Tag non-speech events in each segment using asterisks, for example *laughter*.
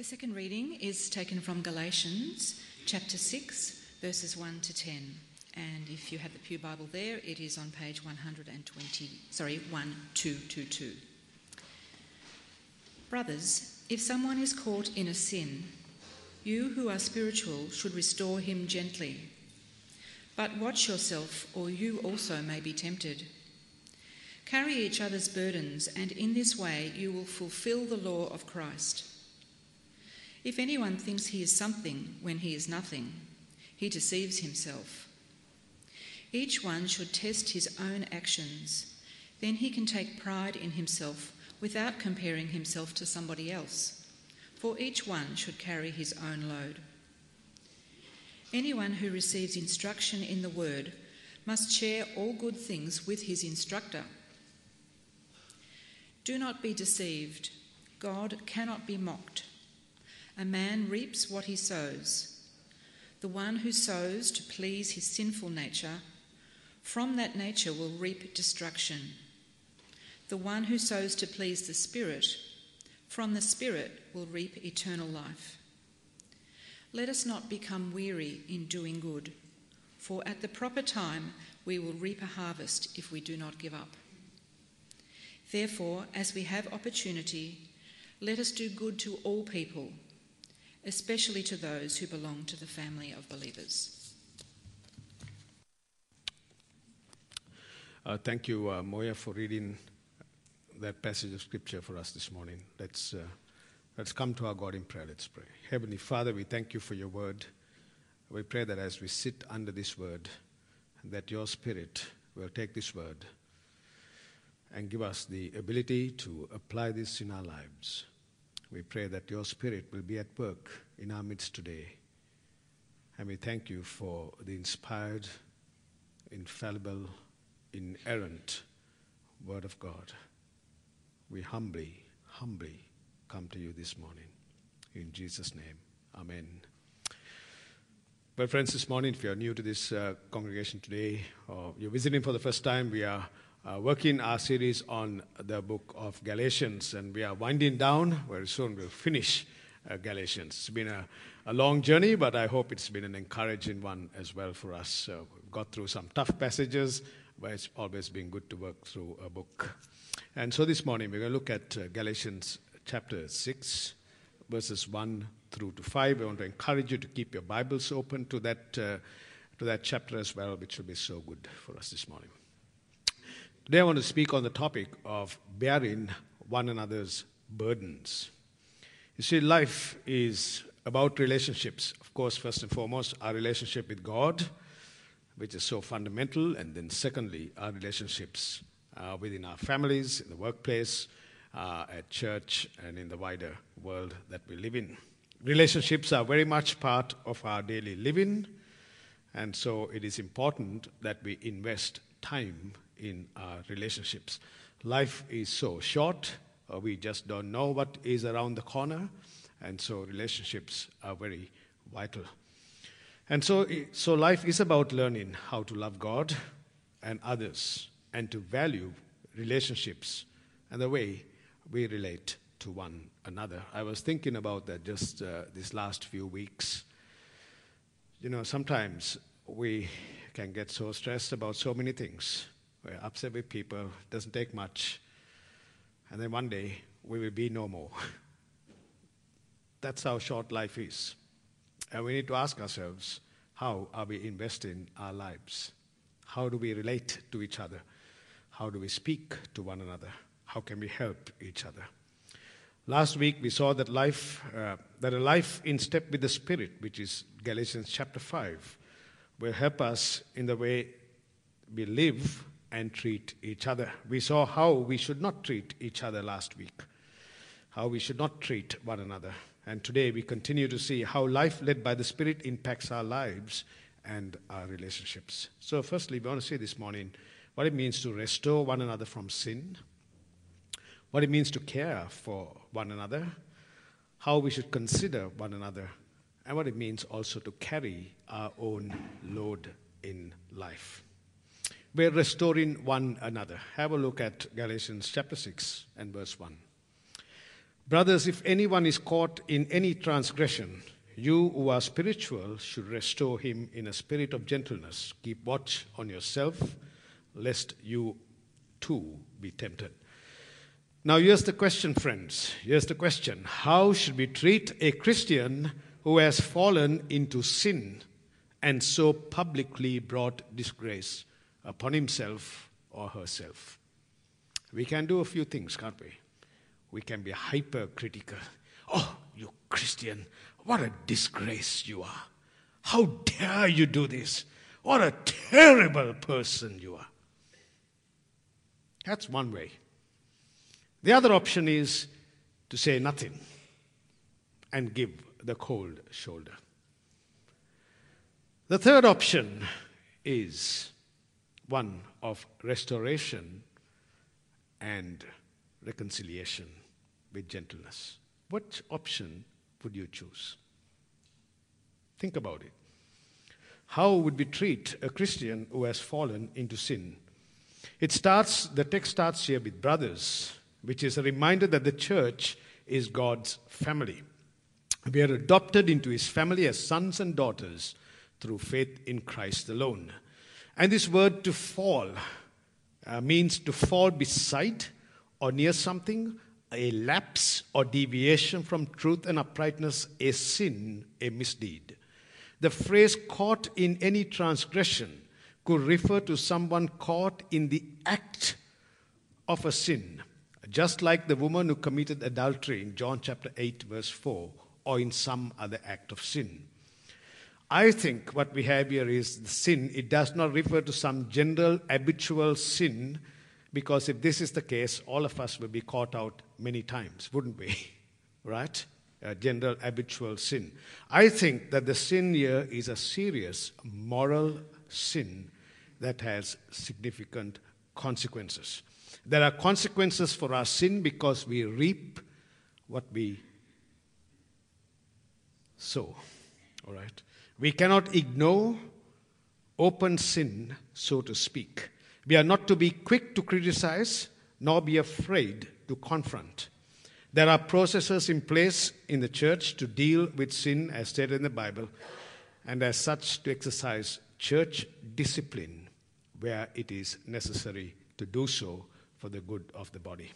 The second reading is taken from Galatians chapter 6, verses 1 to 10. And if you have the Pew Bible there, it is on page 120, sorry, 1222. Brothers, if someone is caught in a sin, you who are spiritual should restore him gently. But watch yourself, or you also may be tempted. Carry each other's burdens, and in this way you will fulfill the law of Christ. If anyone thinks he is something when he is nothing, he deceives himself. Each one should test his own actions. Then he can take pride in himself without comparing himself to somebody else, for each one should carry his own load. Anyone who receives instruction in the word must share all good things with his instructor. Do not be deceived. God cannot be mocked. A man reaps what he sows. The one who sows to please his sinful nature, from that nature will reap destruction. The one who sows to please the Spirit, from the Spirit will reap eternal life. Let us not become weary in doing good, for at the proper time we will reap a harvest if we do not give up. Therefore, as we have opportunity, let us do good to all people especially to those who belong to the family of believers. Uh, thank you, uh, Moya, for reading that passage of scripture for us this morning. Let's, uh, let's come to our God in prayer. Let's pray. Heavenly Father, we thank you for your word. We pray that as we sit under this word, that your spirit will take this word and give us the ability to apply this in our lives. We pray that your Spirit will be at work in our midst today. And we thank you for the inspired, infallible, inerrant Word of God. We humbly, humbly come to you this morning. In Jesus' name, Amen. Well, friends, this morning, if you're new to this uh, congregation today or you're visiting for the first time, we are uh, working our series on the book of Galatians, and we are winding down. Very soon we'll finish uh, Galatians. It's been a, a, long journey, but I hope it's been an encouraging one as well for us. Uh, we've got through some tough passages, but it's always been good to work through a book. And so this morning we're going to look at uh, Galatians chapter 6, verses 1 through to 5. I want to encourage you to keep your Bibles open to that, uh, to that chapter as well, which will be so good for us this morning. Today I want to speak on the topic of bearing one another's burdens. You see, life is about relationships. Of course, first and foremost, our relationship with God, which is so fundamental, and then secondly, our relationships uh, within our families, in the workplace, uh, at church, and in the wider world that we live in. Relationships are very much part of our daily living, and so it is important that we invest time in our relationships. Life is so short, uh, we just don't know what is around the corner, and so relationships are very vital. And so, so life is about learning how to love God and others and to value relationships and the way we relate to one another. I was thinking about that just uh, these last few weeks. You know, sometimes we can get so stressed about so many things we're upset with people, it doesn't take much. And then one day, we will be no more. *laughs* That's how short life is. And we need to ask ourselves how are we investing our lives? How do we relate to each other? How do we speak to one another? How can we help each other? Last week we saw that life, uh, that a life in step with the Spirit, which is Galatians chapter 5, will help us in the way we live and treat each other. We saw how we should not treat each other last week, how we should not treat one another. And today we continue to see how life led by the Spirit impacts our lives and our relationships. So, firstly, we want to see this morning what it means to restore one another from sin, what it means to care for one another, how we should consider one another, and what it means also to carry our own load in life. We're restoring one another. Have a look at Galatians chapter 6 and verse 1. Brothers, if anyone is caught in any transgression, you who are spiritual should restore him in a spirit of gentleness. Keep watch on yourself, lest you too be tempted. Now, here's the question, friends. Here's the question How should we treat a Christian who has fallen into sin and so publicly brought disgrace upon himself or herself? We can do a few things, can't we? we can be hypercritical. Oh, you Christian, what a disgrace you are. How dare you do this? What a terrible person you are. That's one way. The other option is to say nothing and give the cold shoulder. The third option is one of restoration and reconciliation with gentleness. What option would you choose? Think about it. How would we treat a Christian who has fallen into sin? It starts, the text starts here with brothers, which is a reminder that the church is God's family. We are adopted into his family as sons and daughters through faith in Christ alone. And this word to fall uh, means to fall beside or near something a lapse or deviation from truth and uprightness a sin, a misdeed. The phrase caught in any transgression could refer to someone caught in the act of a sin, just like the woman who committed adultery in John chapter 8, verse 4, or in some other act of sin. I think what we have here is sin. It does not refer to some general habitual sin because if this is the case, all of us will be caught out many times, wouldn't we? *laughs* right? A general habitual sin. I think that the sin here is a serious moral sin that has significant consequences. There are consequences for our sin because we reap what we sow. All right? We cannot ignore open sin, so to speak. We are not to be quick to criticize, nor be afraid to confront. There are processes in place in the church to deal with sin, as stated in the Bible, and as such to exercise church discipline where it is necessary to do so for the good of the body.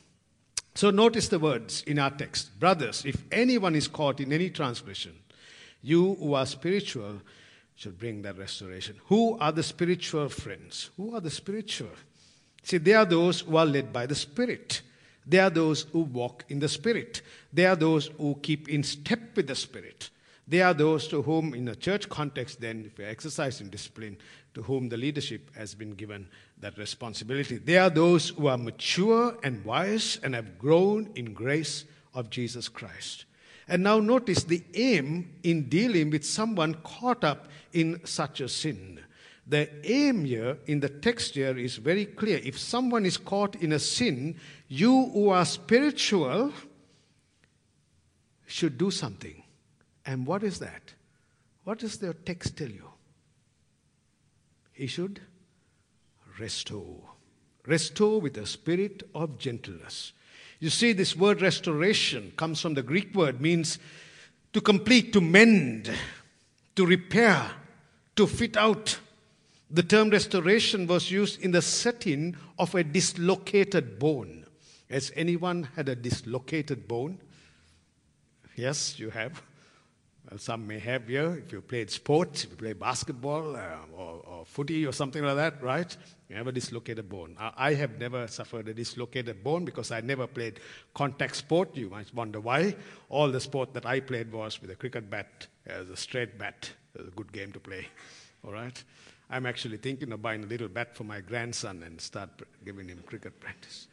So notice the words in our text Brothers, if anyone is caught in any transgression, you who are spiritual should bring that restoration. Who are the spiritual friends? Who are the spiritual? See, they are those who are led by the Spirit. They are those who walk in the Spirit. They are those who keep in step with the Spirit. They are those to whom, in a church context, then, if are exercising discipline, to whom the leadership has been given that responsibility. They are those who are mature and wise and have grown in grace of Jesus Christ. And now notice the aim in dealing with someone caught up in such a sin. The aim here in the text here is very clear. If someone is caught in a sin, you who are spiritual should do something. And what is that? What does the text tell you? He should restore. Restore with a spirit of gentleness. You see, this word restoration comes from the Greek word, means to complete, to mend, to repair, to fit out. The term restoration was used in the setting of a dislocated bone. Has anyone had a dislocated bone? Yes, you have. Well, some may have here. If you played sports, if you play basketball uh, or, or footy or something like that, right? You have a dislocated bone. I have never suffered a dislocated bone because I never played contact sport. You might wonder why. All the sport that I played was with a cricket bat, as a straight bat. A good game to play. All right? I'm actually thinking of buying a little bat for my grandson and start giving him cricket practice.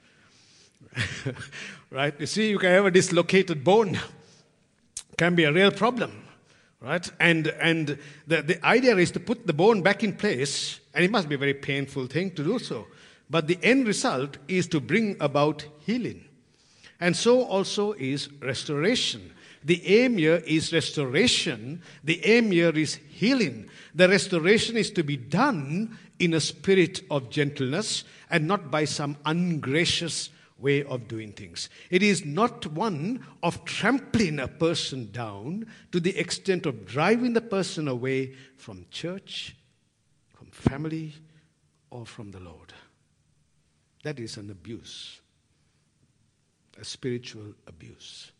*laughs* right? You see, you can have a dislocated bone. Can be a real problem right? And, and the, the idea is to put the bone back in place, and it must be a very painful thing to do so. But the end result is to bring about healing. And so also is restoration. The aim here is restoration. The aim here is healing. The restoration is to be done in a spirit of gentleness and not by some ungracious way of doing things. It is not one of trampling a person down to the extent of driving the person away from church, from family, or from the Lord. That is an abuse, a spiritual abuse.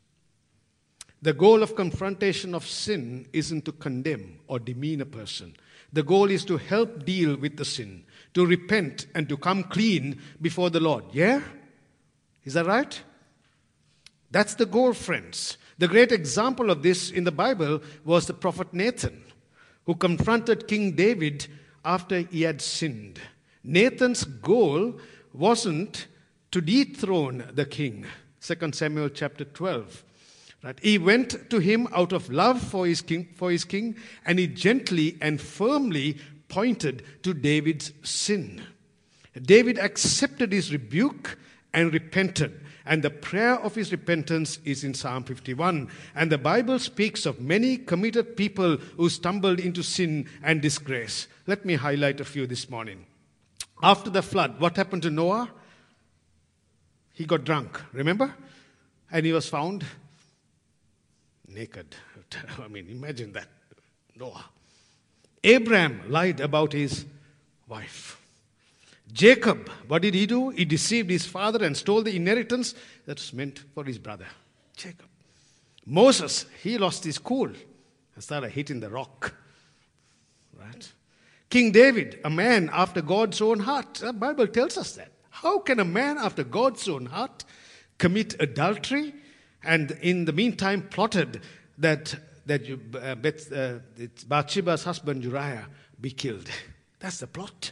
The goal of confrontation of sin isn't to condemn or demean a person. The goal is to help deal with the sin, to repent and to come clean before the Lord. Yeah? Is that right? That's the goal, friends. The great example of this in the Bible was the prophet Nathan, who confronted King David after he had sinned. Nathan's goal wasn't to dethrone the king. 2 Samuel chapter 12. Right? He went to him out of love for his king, for his king, and he gently and firmly pointed to David's sin. David accepted his rebuke and repented. And the prayer of his repentance is in Psalm 51. And the Bible speaks of many committed people who stumbled into sin and disgrace. Let me highlight a few this morning. After the flood, what happened to Noah? He got drunk, remember? And he was found naked. *laughs* I mean, imagine that. Noah. Abraham lied about his wife. Jacob, what did he do? He deceived his father and stole the inheritance that was meant for his brother. Jacob. Moses, he lost his cool and started hitting the rock. Right? King David, a man after God's own heart. The Bible tells us that. How can a man after God's own heart commit adultery and in the meantime plotted that, that you, uh, Beth, uh, Bathsheba's husband Uriah be killed? That's the plot.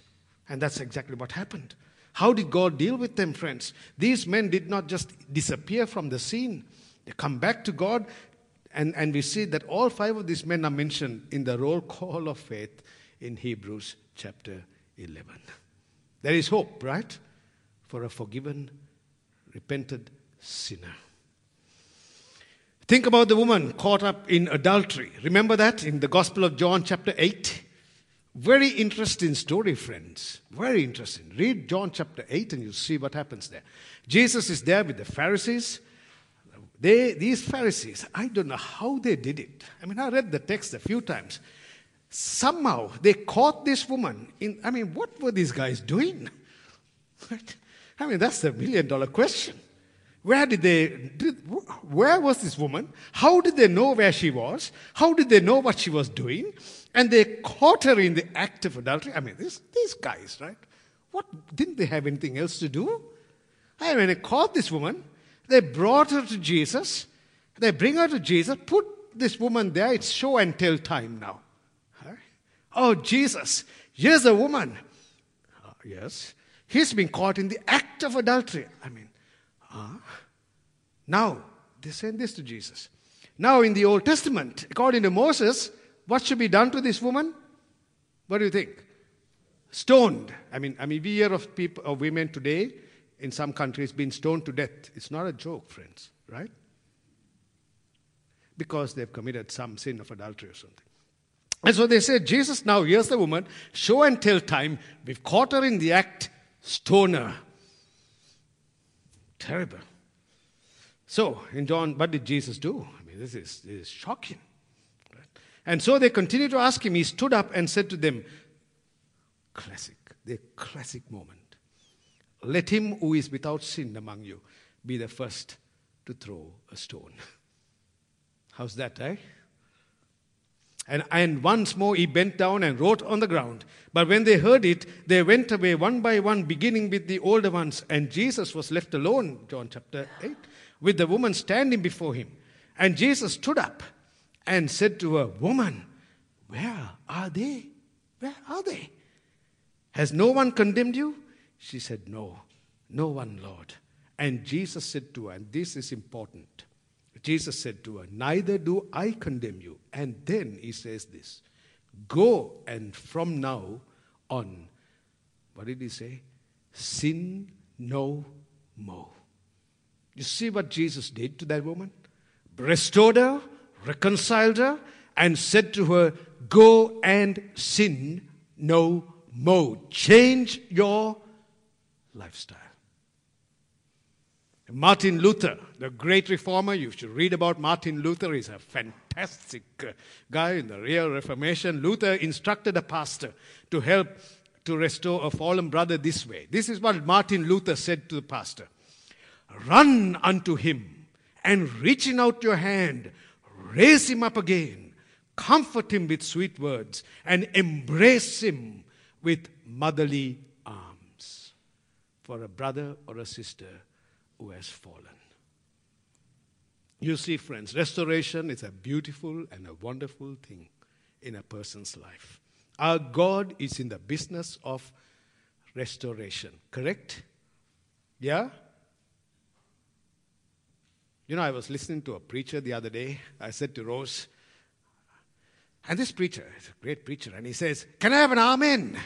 And that's exactly what happened. How did God deal with them, friends? These men did not just disappear from the scene, they come back to God. And, and we see that all five of these men are mentioned in the roll call of faith in Hebrews chapter 11. There is hope, right? For a forgiven, repented sinner. Think about the woman caught up in adultery. Remember that in the Gospel of John, chapter 8? Very interesting story, friends. Very interesting. Read John chapter 8 and you'll see what happens there. Jesus is there with the Pharisees. They, these Pharisees, I don't know how they did it. I mean, I read the text a few times. Somehow they caught this woman in, I mean, what were these guys doing? *laughs* I mean, that's the million dollar question. Where did they, did, where was this woman? How did they know where she was? How did they know what she was doing? And they caught her in the act of adultery. I mean, this, these guys, right? What, didn't they have anything else to do? I mean, they caught this woman, they brought her to Jesus, they bring her to Jesus, put this woman there, it's show and tell time now. Oh, Jesus, here's a woman. Uh, yes, he's been caught in the act of adultery. I mean, uh, now, they send this to Jesus. Now, in the Old Testament, according to Moses, what should be done to this woman? What do you think? Stoned. I mean, I mean, we hear of people, of women today in some countries being stoned to death. It's not a joke, friends, right? Because they've committed some sin of adultery or something. And so they said, Jesus, now here's the woman, show and tell time. We've caught her in the act, stone her. Terrible. So, in John, what did Jesus do? I mean, this is, this is shocking. And so they continued to ask him. He stood up and said to them, Classic, the classic moment. Let him who is without sin among you be the first to throw a stone. *laughs* How's that, eh? And, and once more he bent down and wrote on the ground. But when they heard it, they went away one by one, beginning with the older ones. And Jesus was left alone, John chapter 8, with the woman standing before him. And Jesus stood up and said to her, Woman, where are they? Where are they? Has no one condemned you? She said, No, no one, Lord. And Jesus said to her, and this is important. Jesus said to her, Neither do I condemn you. And then he says this Go and from now on, what did he say? Sin no more. You see what Jesus did to that woman? Restored her, reconciled her, and said to her, Go and sin no more. Change your lifestyle. Martin Luther, the great reformer, you should read about Martin Luther. He's a fantastic uh, guy in the real Reformation. Luther instructed a pastor to help to restore a fallen brother this way. This is what Martin Luther said to the pastor Run unto him and reaching out your hand, raise him up again, comfort him with sweet words, and embrace him with motherly arms for a brother or a sister who has fallen. You see, friends, restoration is a beautiful and a wonderful thing in a person's life. Our God is in the business of restoration, correct? Yeah? You know, I was listening to a preacher the other day. I said to Rose, and this preacher is a great preacher, and he says, Can I have an amen?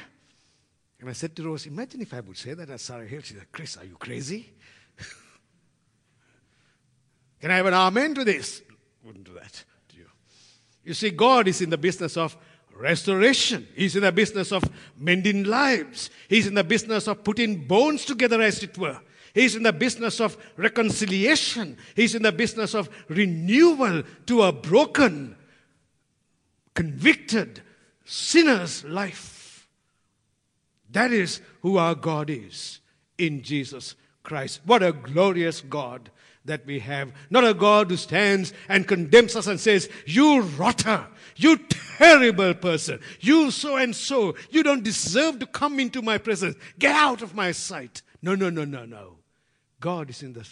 And I said to Rose, Imagine if I would say that at Sarah Hill. She said, Chris, are you crazy? *laughs* Can I have an amen to this? Wouldn't do that to you. You see, God is in the business of restoration. He's in the business of mending lives. He's in the business of putting bones together, as it were. He's in the business of reconciliation. He's in the business of renewal to a broken, convicted sinner's life. That is who our God is in Jesus Christ. What a glorious God that we have. Not a God who stands and condemns us and says, You rotter, you terrible person, you so and so, you don't deserve to come into my presence. Get out of my sight. No, no, no, no, no. God is in the,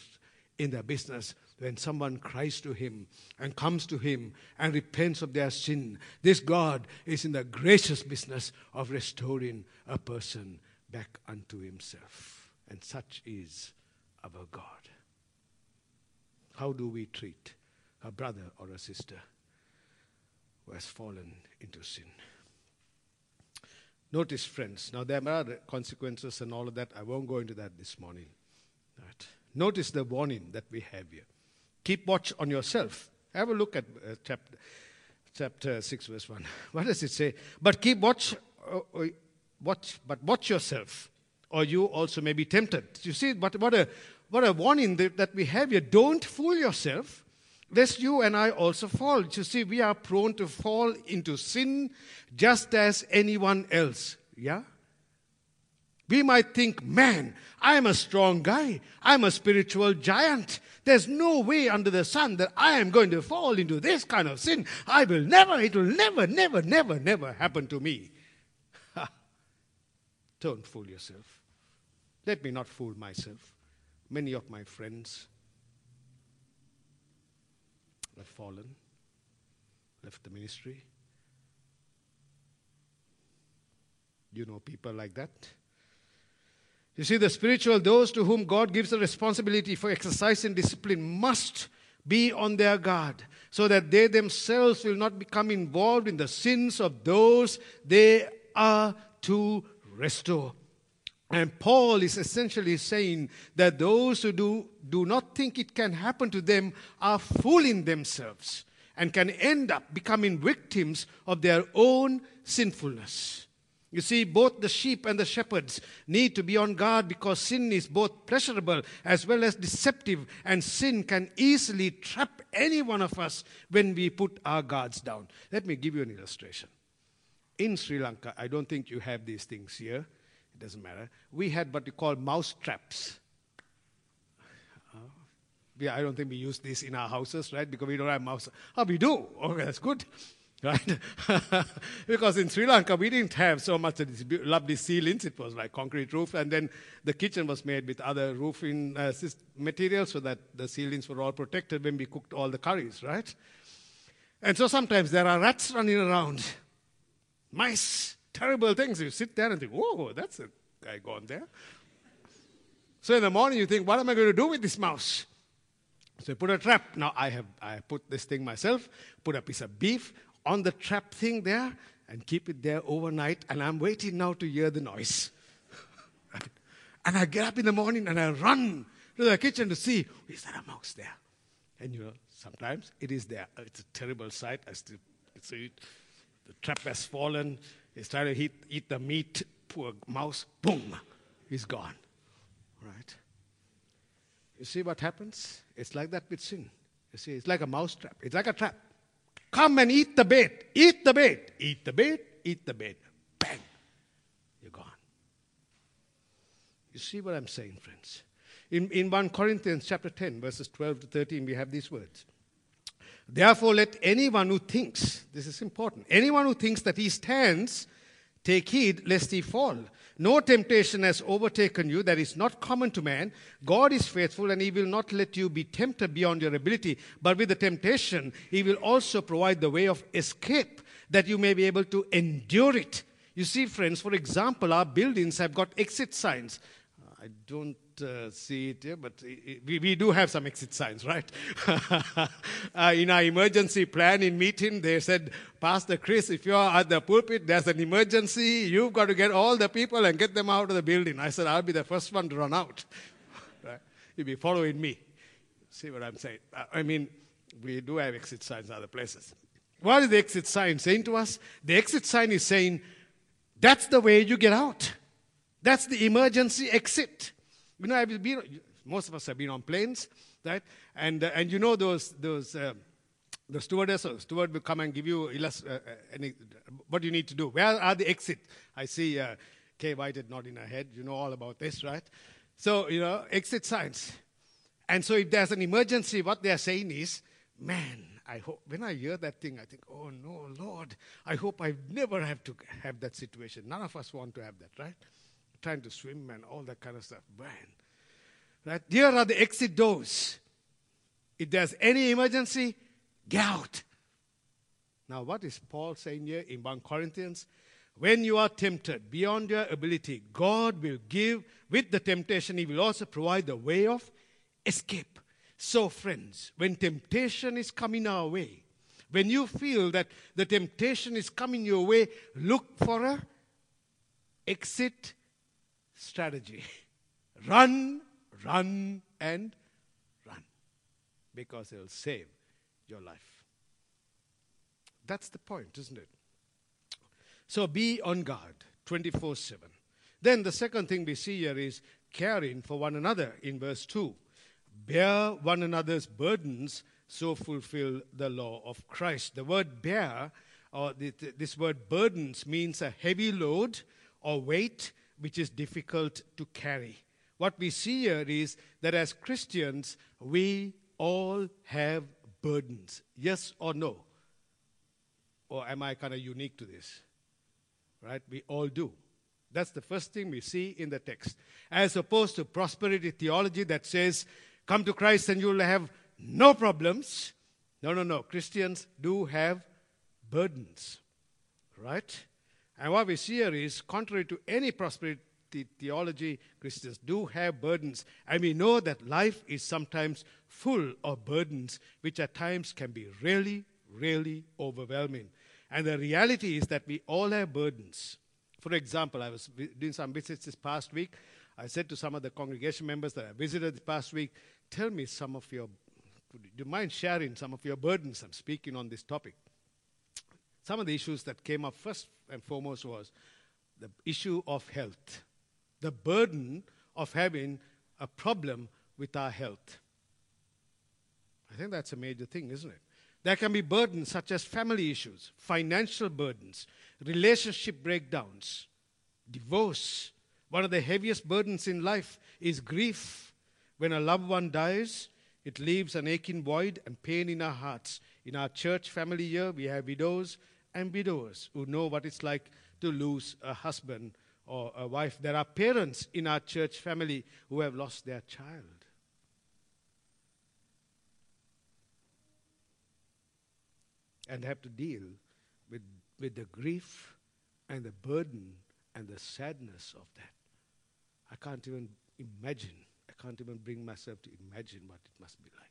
in the business when someone cries to him and comes to him and repents of their sin. This God is in the gracious business of restoring a person back unto himself. And such is our God. How do we treat a brother or a sister who has fallen into sin? Notice, friends, now there are consequences and all of that. I won't go into that this morning. Right. Notice the warning that we have here. Keep watch on yourself. Have a look at uh, chapter, chapter 6, verse 1. *laughs* What does it say? But keep watch, uh, uh, watch, but watch yourself, or you also may be tempted. You see, what, what a what a warning that we have here. Don't fool yourself, lest you and I also fall. You see, we are prone to fall into sin just as anyone else. Yeah? We might think, man, I'm a strong guy. I'm a spiritual giant. There's no way under the sun that I am going to fall into this kind of sin. I will never, it will never, never, never, never happen to me. *laughs* Don't fool yourself. Let me not fool myself. Many of my friends have fallen, left the ministry. You know people like that. You see, the spiritual, those to whom God gives the responsibility for exercise and discipline, must be on their guard so that they themselves will not become involved in the sins of those they are to restore. And Paul is essentially saying that those who do, do not think it can happen to them are fooling themselves and can end up becoming victims of their own sinfulness. You see, both the sheep and the shepherds need to be on guard because sin is both pleasurable as well as deceptive, and sin can easily trap any one of us when we put our guards down. Let me give you an illustration. In Sri Lanka, I don't think you have these things here doesn't matter. We had what we call mouse traps. Uh, yeah, I don't think we use this in our houses, right? Because we don't have mouse. Oh, we do. Okay, that's good. *laughs* Right? *laughs* because in Sri Lanka, we didn't have so much of these lovely ceilings. It was like concrete roof. And then the kitchen was made with other roofing uh, materials so that the ceilings were all protected when we cooked all the curries, right? And so sometimes there are rats running around, mice, terrible things. You sit there and think, whoa, that's a guy gone there. So in the morning you think, what am I going to do with this mouse? So you put a trap. Now I have I put this thing myself, put a piece of beef on the trap thing there and keep it there overnight. And I'm waiting now to hear the noise. *laughs* and I get up in the morning and I run to the kitchen to see, is there a mouse there? And you know, sometimes it is there. It's a terrible sight. I still see it. The trap has fallen. He's trying to eat, eat the meat. Poor mouse, boom, he's gone. Right? You see what happens? It's like that with sin. You see, it's like a mouse trap. It's like a trap. Come and eat the bait. Eat the bait. Eat the bait. Eat the bait. Bang. You're gone. You see what I'm saying, friends? In, in 1 Corinthians chapter 10, verses 12 to 13, we have these words. Therefore, let anyone who thinks, this is important, anyone who thinks that he stands, take heed lest he fall. No temptation has overtaken you that is not common to man. God is faithful and he will not let you be tempted beyond your ability. But with the temptation, he will also provide the way of escape that you may be able to endure it. You see, friends, for example, our buildings have got exit signs. I don't uh, see it here, but we, we do have some exit signs, right? *laughs* uh, in our emergency planning meeting, they said, Pastor Chris, if you're at the pulpit, there's an emergency, you've got to get all the people and get them out of the building. I said, I'll be the first one to run out. *laughs* right? You'll be following me. See what I'm saying? Uh, I mean, we do have exit signs in other places. What is the exit sign saying to us? The exit sign is saying, that's the way you get out. That's the emergency exit. You know, I've been, most of us have been on planes, right? And, uh, and you know those, those uh, the stewardess or steward will come and give you illust- uh, uh any, what you need to do. Where are the exit? I see uh, Kay White is nodding her head. You know all about this, right? So, you know, exit signs. And so if there's an emergency, what they're saying is, man, I hope, when I hear that thing, I think, oh no, Lord, I hope I never have to have that situation. None of us want to have that, right? Trying to swim and all that kind of stuff. Man. Right? Here are the exit doors. If there's any emergency, get out. Now, what is Paul saying here in 1 Corinthians? When you are tempted beyond your ability, God will give, with the temptation, He will also provide the way of escape. So, friends, when temptation is coming our way, when you feel that the temptation is coming your way, look for a exit strategy. *laughs* run, run, and run. Because it'll save your life. That's the point, isn't it? So be on guard 24 7. Then the second thing we see here is caring for one another in verse 2. Bear one another's burdens, so fulfill the law of Christ. The word bear, or this word burdens, means a heavy load or weight which is difficult to carry. What we see here is that as Christians, we all have burdens. Yes or no? Or am I kind of unique to this? Right? We all do. That's the first thing we see in the text. As opposed to prosperity theology that says, come to Christ and you'll have no problems. No, no, no. Christians do have burdens. Right? And what we see here is, contrary to any prosperity theology, Christians do have burdens. And we know that life is sometimes full of burdens, which at times can be really, really overwhelming. And the reality is that we all have burdens. For example, I was doing some visits this past week. I said to some of the congregation members that I visited this past week, tell me some of your, do you mind sharing some of your burdens? I'm speaking on this topic. Some of the issues that came up first and foremost was the issue of health, the burden of having a problem with our health. I think that's a major thing, isn't it? There can be burdens such as family issues, financial burdens, relationship breakdowns, divorce. One of the heaviest burdens in life is grief. When a loved one dies, it leaves an aching void and pain in our hearts. In our church family here, we have widows and widowers who know what it's like to lose a husband or a wife. There are parents in our church family who have lost their child. And have to deal with, with the grief and the burden and the sadness of that. I can't even imagine. I can't even bring myself to imagine what it must be like.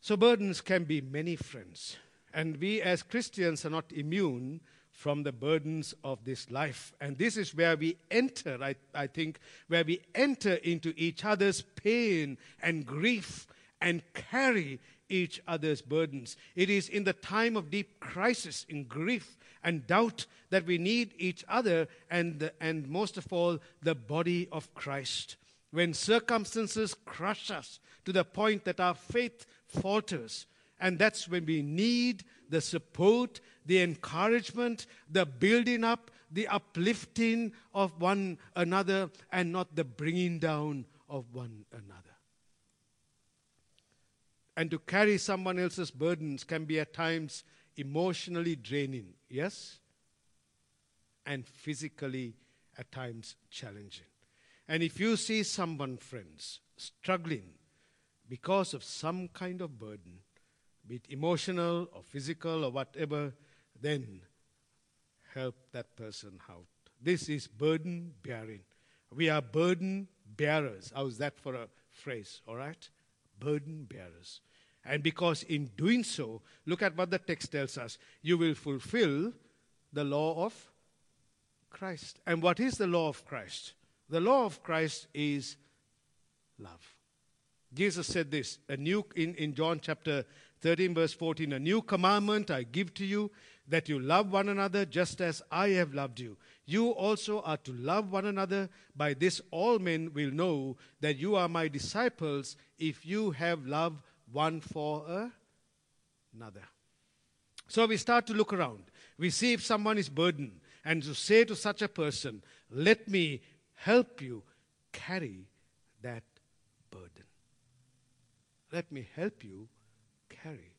So, burdens can be many friends. And we as Christians are not immune from the burdens of this life. And this is where we enter, I, I think, where we enter into each other's pain and grief and carry each other's burdens. It is in the time of deep crisis, in grief and doubt, that we need each other and, and most of all, the body of Christ. when circumstances crush us to the point that our faith falters. And that's when we need the support, the encouragement, the building up, the uplifting of one another, and not the bringing down of one another. And to carry someone else's burdens can be at times emotionally draining, yes? And physically at times challenging. And if you see someone, friends, struggling because of some kind of burden, be it emotional or physical or whatever, then help that person out. This is burden bearing. We are burden bearers. How's that for a phrase? All right? Burden bearers. And because in doing so, look at what the text tells us you will fulfill the law of Christ. And what is the law of Christ? The law of Christ is love. Jesus said this a new in, in John chapter 13, verse 14, a new commandment I give to you that you love one another just as I have loved you. You also are to love one another. By this, all men will know that you are my disciples if you have love one for another. So we start to look around. We see if someone is burdened and to say to such a person, Let me help you carry that burden. Let me help you carry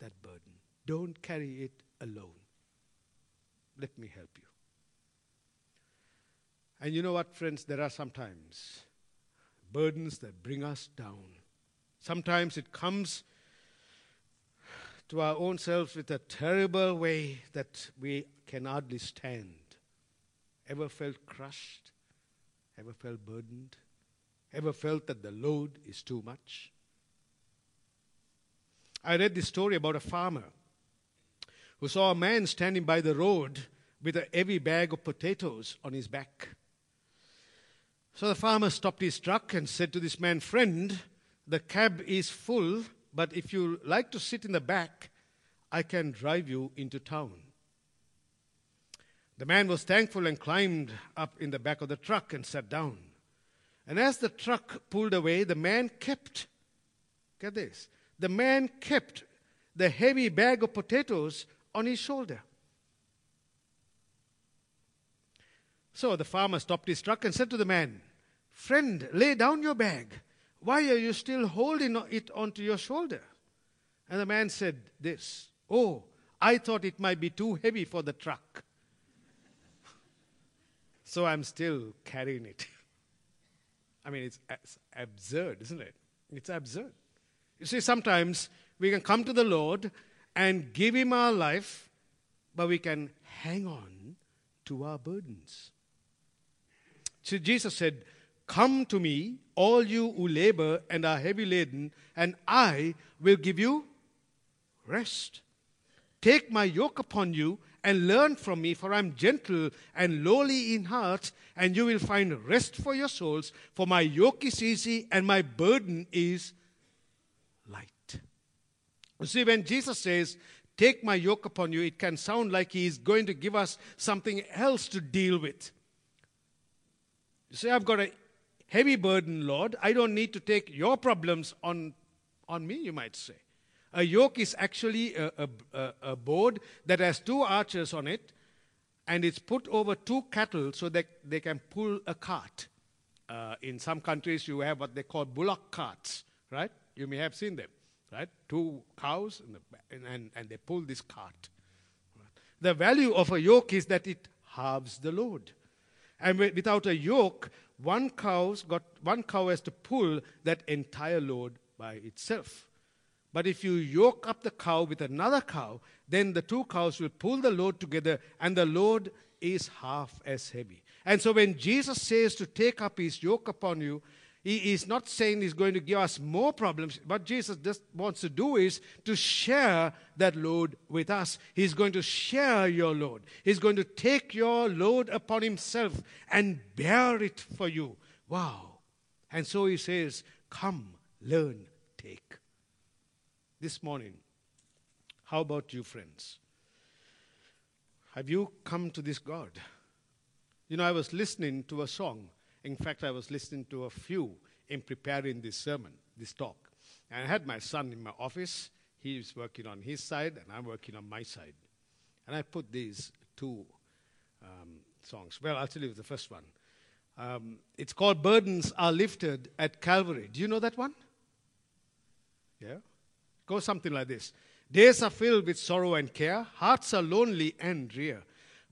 that burden. Don't carry it alone. Let me help you. And you know what, friends? There are sometimes burdens that bring us down. Sometimes it comes to our own selves with a terrible way that we can hardly stand. Ever felt crushed? Ever felt burdened? Ever felt that the load is too much? I read this story about a farmer who saw a man standing by the road with a heavy bag of potatoes on his back. So the farmer stopped his truck and said to this man, Friend, the cab is full, but if you like to sit in the back, I can drive you into town. The man was thankful and climbed up in the back of the truck and sat down. And as the truck pulled away, the man kept, get this, the man kept the heavy bag of potatoes on his shoulder. So the farmer stopped his truck and said to the man, Friend, lay down your bag. Why are you still holding it onto your shoulder? And the man said, This, oh, I thought it might be too heavy for the truck. *laughs* so I'm still carrying it. *laughs* I mean, it's, absurd, isn't it? It's absurd. You see, sometimes we can come to the Lord and give Him our life, but we can hang on to our burdens. So Jesus said, Come to me, all you who labor and are heavy laden, and I will give you rest. Take my yoke upon you and learn from me, for I am gentle and lowly in heart, and you will find rest for your souls. For my yoke is easy and my burden is. You see, when Jesus says, Take my yoke upon you, it can sound like he is going to give us something else to deal with. You say, I've got a heavy burden, Lord. I don't need to take your problems on, on me, you might say. A yoke is actually a, a, a board that has two arches on it, and it's put over two cattle so that they can pull a cart. Uh, in some countries, you have what they call bullock carts, right? You may have seen them, right? Two cows, the, and, and, they pull this cart. The value of a yoke is that it halves the load. And without a yoke, one cow's got one cow has to pull that entire load by itself. But if you yoke up the cow with another cow, then the two cows will pull the load together and the load is half as heavy. And so when Jesus says to take up his yoke upon you, he is not saying he's going to give us more problems. What Jesus just wants to do is to share that load with us. He's going to share your load. He's going to take your load upon himself and bear it for you. Wow. And so he says, Come, learn, take. This morning, how about you, friends? Have you come to this God? You know, I was listening to a song In fact, I was listening to a few in preparing this sermon, this talk. And I had my son in my office. He's working on his side, and I'm working on my side. And I put these two um, songs. Well, I'll tell you the first one. Um, it's called Burdens Are Lifted at Calvary. Do you know that one? Yeah? It Goes something like this Days are filled with sorrow and care, hearts are lonely and drear.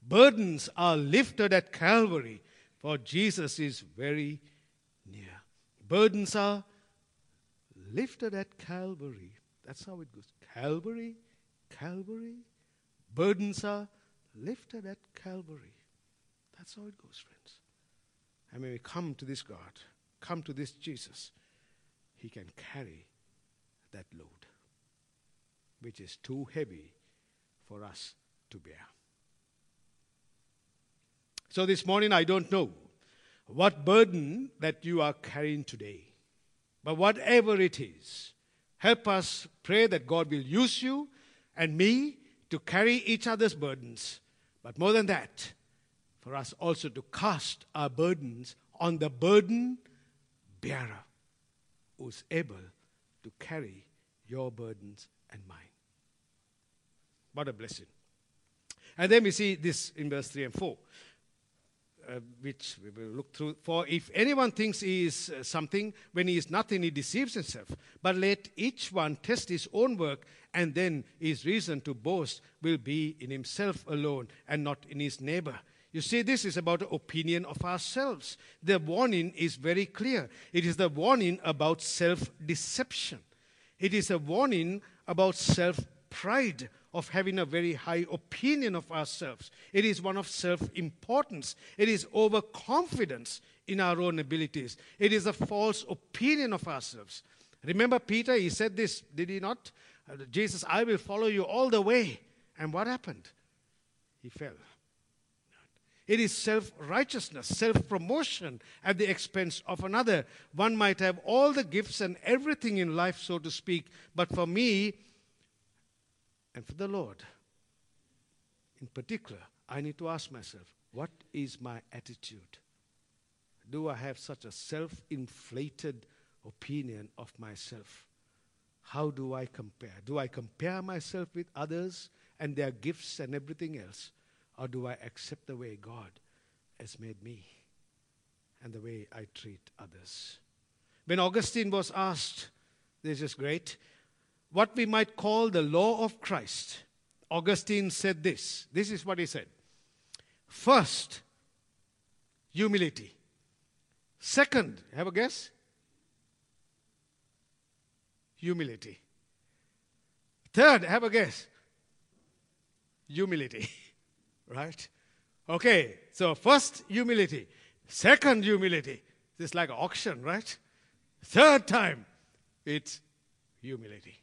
Burdens are lifted at Calvary, for Jesus is very near. Burdens are lifted at Calvary. That's how it goes. Calvary, Calvary. Burdens are lifted at Calvary. That's how it goes, friends. And when we come to this God, come to this Jesus, He can carry that load, which is too heavy for us to bear. So this morning, I don't know what burden that you are carrying today, but whatever it is, help us pray that God will use you and me to carry each other's burdens. But more than that, for us also to cast our burdens on the burden bearer who's able to carry your burdens and mine. What a blessing. And then we see this in verse 3 and 4, uh, which we will look through. For if anyone thinks he is uh, something when he is nothing, he deceives himself. But let each one test his own work, and then his reason to boast will be in himself alone and not in his neighbor. You see, this is about the opinion of ourselves. The warning is very clear. It is the warning about self deception. It is a warning about self pride, of having a very high opinion of ourselves. It is one of self importance. It is overconfidence in our own abilities. It is a false opinion of ourselves. Remember Peter, he said this, did he not? Uh, Jesus, I will follow you all the way. And what happened? He fell. It is self righteousness, self promotion at the expense of another. One might have all the gifts and everything in life, so to speak, but for me and for the Lord, in particular, I need to ask myself what is my attitude? Do I have such a self inflated opinion of myself? How do I compare? Do I compare myself with others and their gifts and everything else? Or do I accept the way God has made me and the way I treat others? When Augustine was asked, this is great, what we might call the law of Christ, Augustine said this. This is what he said. First, humility. Second, have a guess? Humility. Third, have a guess? Humility. *laughs* right? Okay, so first, humility. Second, humility. This is like an auction, right? Third time, it's humility.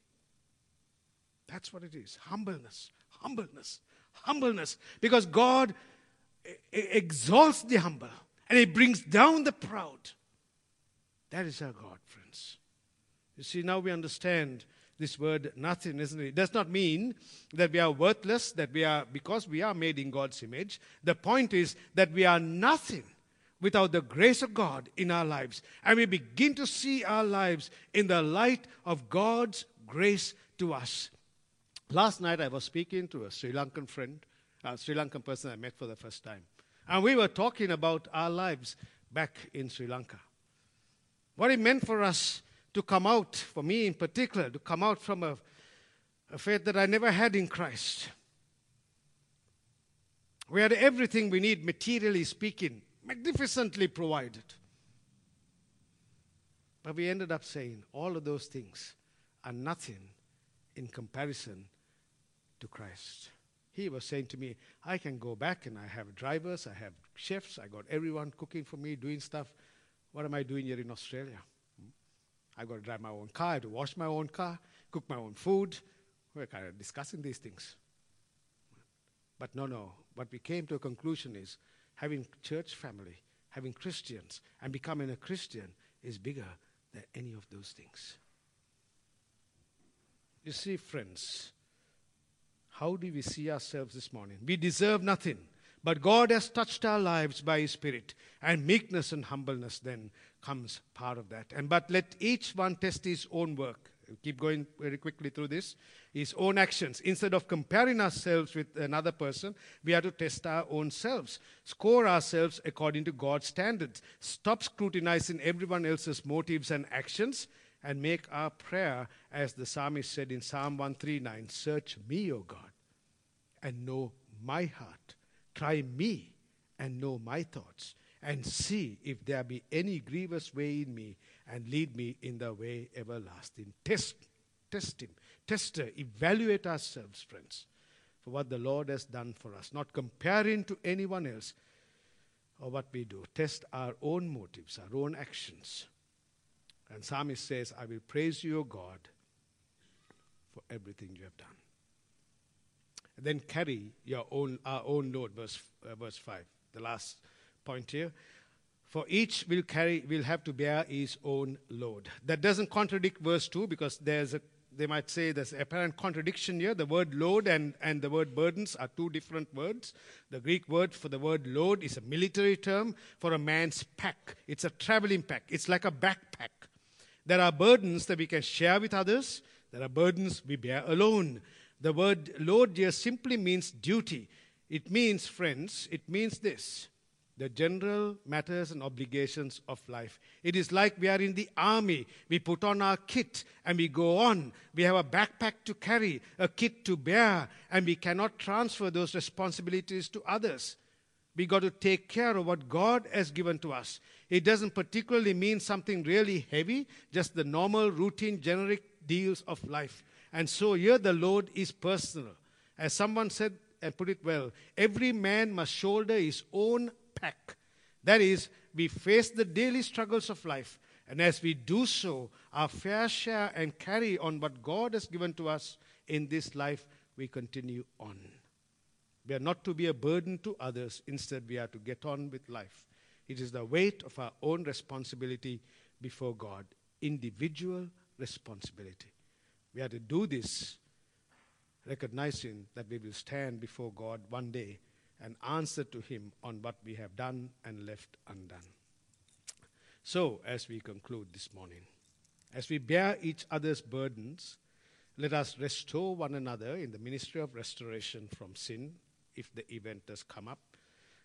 That's what it is humbleness, humbleness, humbleness. Because God exalts the humble and He brings down the proud. That is our God, friends. You see, now we understand this word nothing, isn't it? It does not mean that we are worthless, that we are, because we are made in God's image. The point is that we are nothing without the grace of God in our lives. And we begin to see our lives in the light of God's grace to us. Last night I was speaking to a Sri Lankan friend, a Sri Lankan person I met for the first time. And we were talking about our lives back in Sri Lanka. What it meant for us to come out, for me in particular, to come out from a, a faith that I never had in Christ. We had everything we need, materially speaking, magnificently provided. But we ended up saying all of those things are nothing in comparison to Christ. He was saying to me, I can go back and I have drivers, I have chefs, I got everyone cooking for me, doing stuff. What am I doing here in Australia? I got to drive my own car, I have to wash my own car, cook my own food. We're kind of discussing these things. But no, no. What we came to a conclusion is having church family, having Christians, and becoming a Christian is bigger than any of those things. You see, friends, how do we see ourselves this morning? We deserve nothing, But God has touched our lives by His Spirit, and meekness and humbleness then comes part of that. And but let each one test his own work. Keep going very quickly through this. His own actions. Instead of comparing ourselves with another person, we have to test our own selves. Score ourselves according to God's standards. Stop scrutinizing everyone else's motives and actions and make our prayer, as the psalmist said in Psalm 139 Search me, O God, and know my heart. Try me and know my thoughts, and see if there be any grievous way in me, and lead me in the way everlasting. Test, test him, test her, evaluate ourselves, friends, for what the Lord has done for us, not comparing to anyone else or what we do. Test our own motives, our own actions and psalmist says, I will praise you, O God, for everything you have done. And then carry your own, our own load, verse, uh, verse 5, the last point here. For each will carry, will have to bear his own load. That doesn't contradict verse 2 because there's a they might say there's apparent contradiction here. The word load and, and the word burdens are two different words. The Greek word for the word load is a military term for a man's pack. It's a traveling pack. It's like a backpack. There are burdens that we can share with others, there are burdens we bear alone. The word load here simply means duty. It means, friends, it means this the general matters and obligations of life. It is like we are in the army. We put on our kit and we go on. We have a backpack to carry, a kit to bear, and we cannot transfer those responsibilities to others. We got to take care of what God has given to us. It doesn't particularly mean something really heavy, just the normal, routine, generic deals of life. And so here the load is personal. As someone said and put it well, every man must shoulder his own pack. That is, we face the daily struggles of life. And as we do so, our fair share and carry on what God has given to us in this life, we continue on. We are not to be a burden to others. Instead, we are to get on with life. It is the weight of our own responsibility before God, individual responsibility. We are to do this recognizing that we will stand before God one day and answer to Him on what we have done and left undone. So, as we conclude this morning, as we bear each other's burdens, let us restore one another in the ministry of restoration from sin if the event does come up.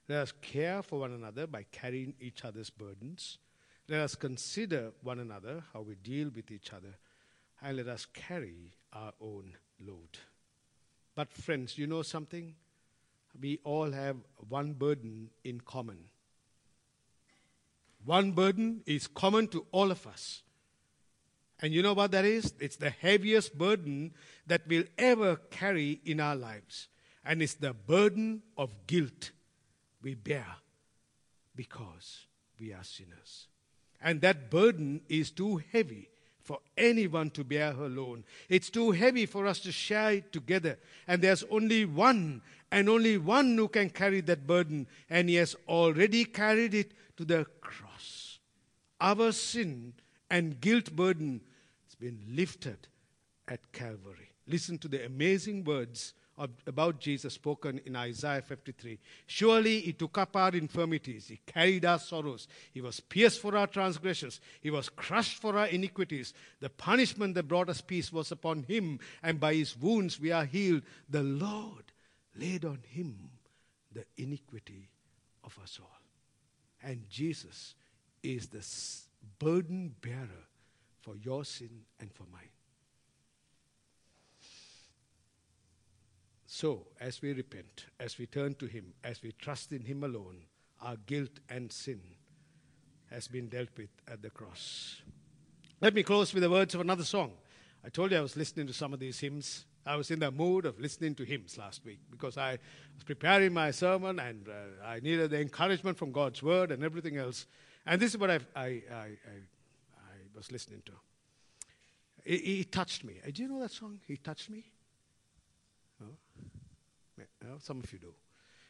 Let us care for one another by carrying each other's burdens. Let us consider one another, how we deal with each other, and let us carry our own load. But, friends, you know something? We all have one burden in common. One burden is common to all of us. And you know what that is? It's the heaviest burden that we'll ever carry in our lives and it's the burden of guilt we bear because we are sinners. And that burden is too heavy for anyone to bear alone. It's too heavy for us to share it together. And there's only one, and only one who can carry that burden. And he has already carried it to the cross. Our sin and guilt burden has been lifted at Calvary. Listen to the amazing words of, about Jesus spoken in Isaiah 53. Surely he took up our infirmities, he carried our sorrows, he was pierced for our transgressions, he was crushed for our iniquities. The punishment that brought us peace was upon him, and by his wounds we are healed. The Lord laid on him the iniquity of us all. And Jesus is the burden bearer for your sin and for mine. So, as we repent, as we turn to Him, as we trust in Him alone, our guilt and sin has been dealt with at the cross. Let me close with the words of another song. I told you I was listening to some of these hymns. I was in the mood of listening to hymns last week because I was preparing my sermon and uh, I needed the encouragement from God's word and everything else. And this is what I, I, I, I was listening to. He, he touched me. Uh, do you know that song? He touched me. Some of you do.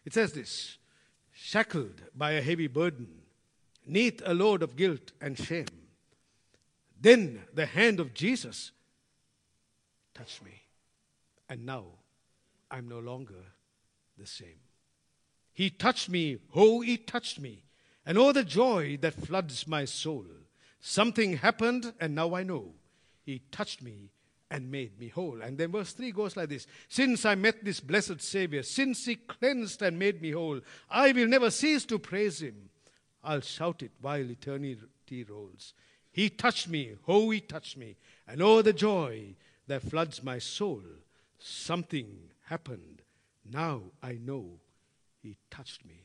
It says this shackled by a heavy burden, neath a load of guilt and shame. Then the hand of Jesus touched me, and now I'm no longer the same. He touched me, oh, he touched me. And oh, the joy that floods my soul. Something happened, and now I know. He touched me and made me whole. And then verse 3 goes like this Since I met this blessed Savior, since He cleansed and made me whole, I will never cease to praise Him. I'll shout it while eternity rolls. He touched me, oh, He touched me, and oh, the joy that floods my soul. Something happened. Now I know He touched me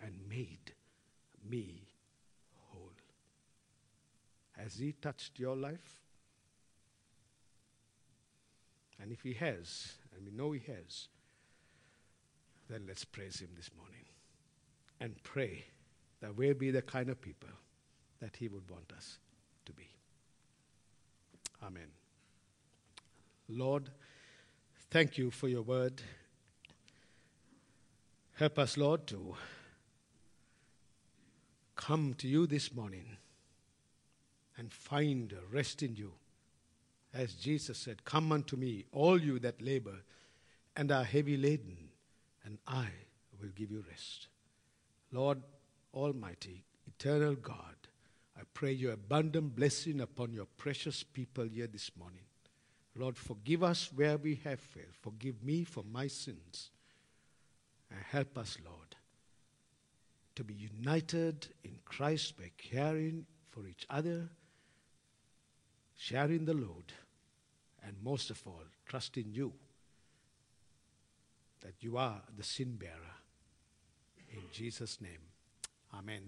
and made me. Has He touched your life? And if He has, and we know He has, then let's praise Him this morning and pray that we'll be the kind of people that He would want us to be. Amen. Lord, thank you for your word. Help us, Lord, to come to you this morning and find rest in you. As Jesus said, Come unto me, all you that labor and are heavy laden, and I will give you rest. Lord Almighty, eternal God, I pray your abundant blessing upon your precious people here this morning. Lord, forgive us where we have failed. Forgive me for my sins. And help us, Lord, to be united in Christ by caring for each other, sharing the load, and most of all, trusting you that you are the sin bearer. In Jesus' name, Amen.